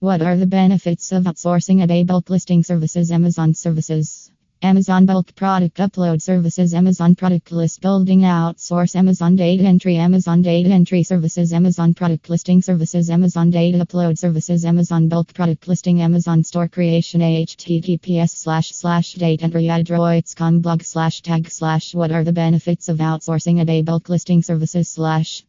What are the benefits of outsourcing eBay bulk listing services? Amazon services. Amazon bulk product upload services, Amazon product list building outsource, Amazon data entry, Amazon data entry services, Amazon product listing services, Amazon data upload services, Amazon bulk product listing, Amazon store creation, https slash slash date entry adroits.com blog slash tag slash what are the benefits of outsourcing eBay bulk listing services slash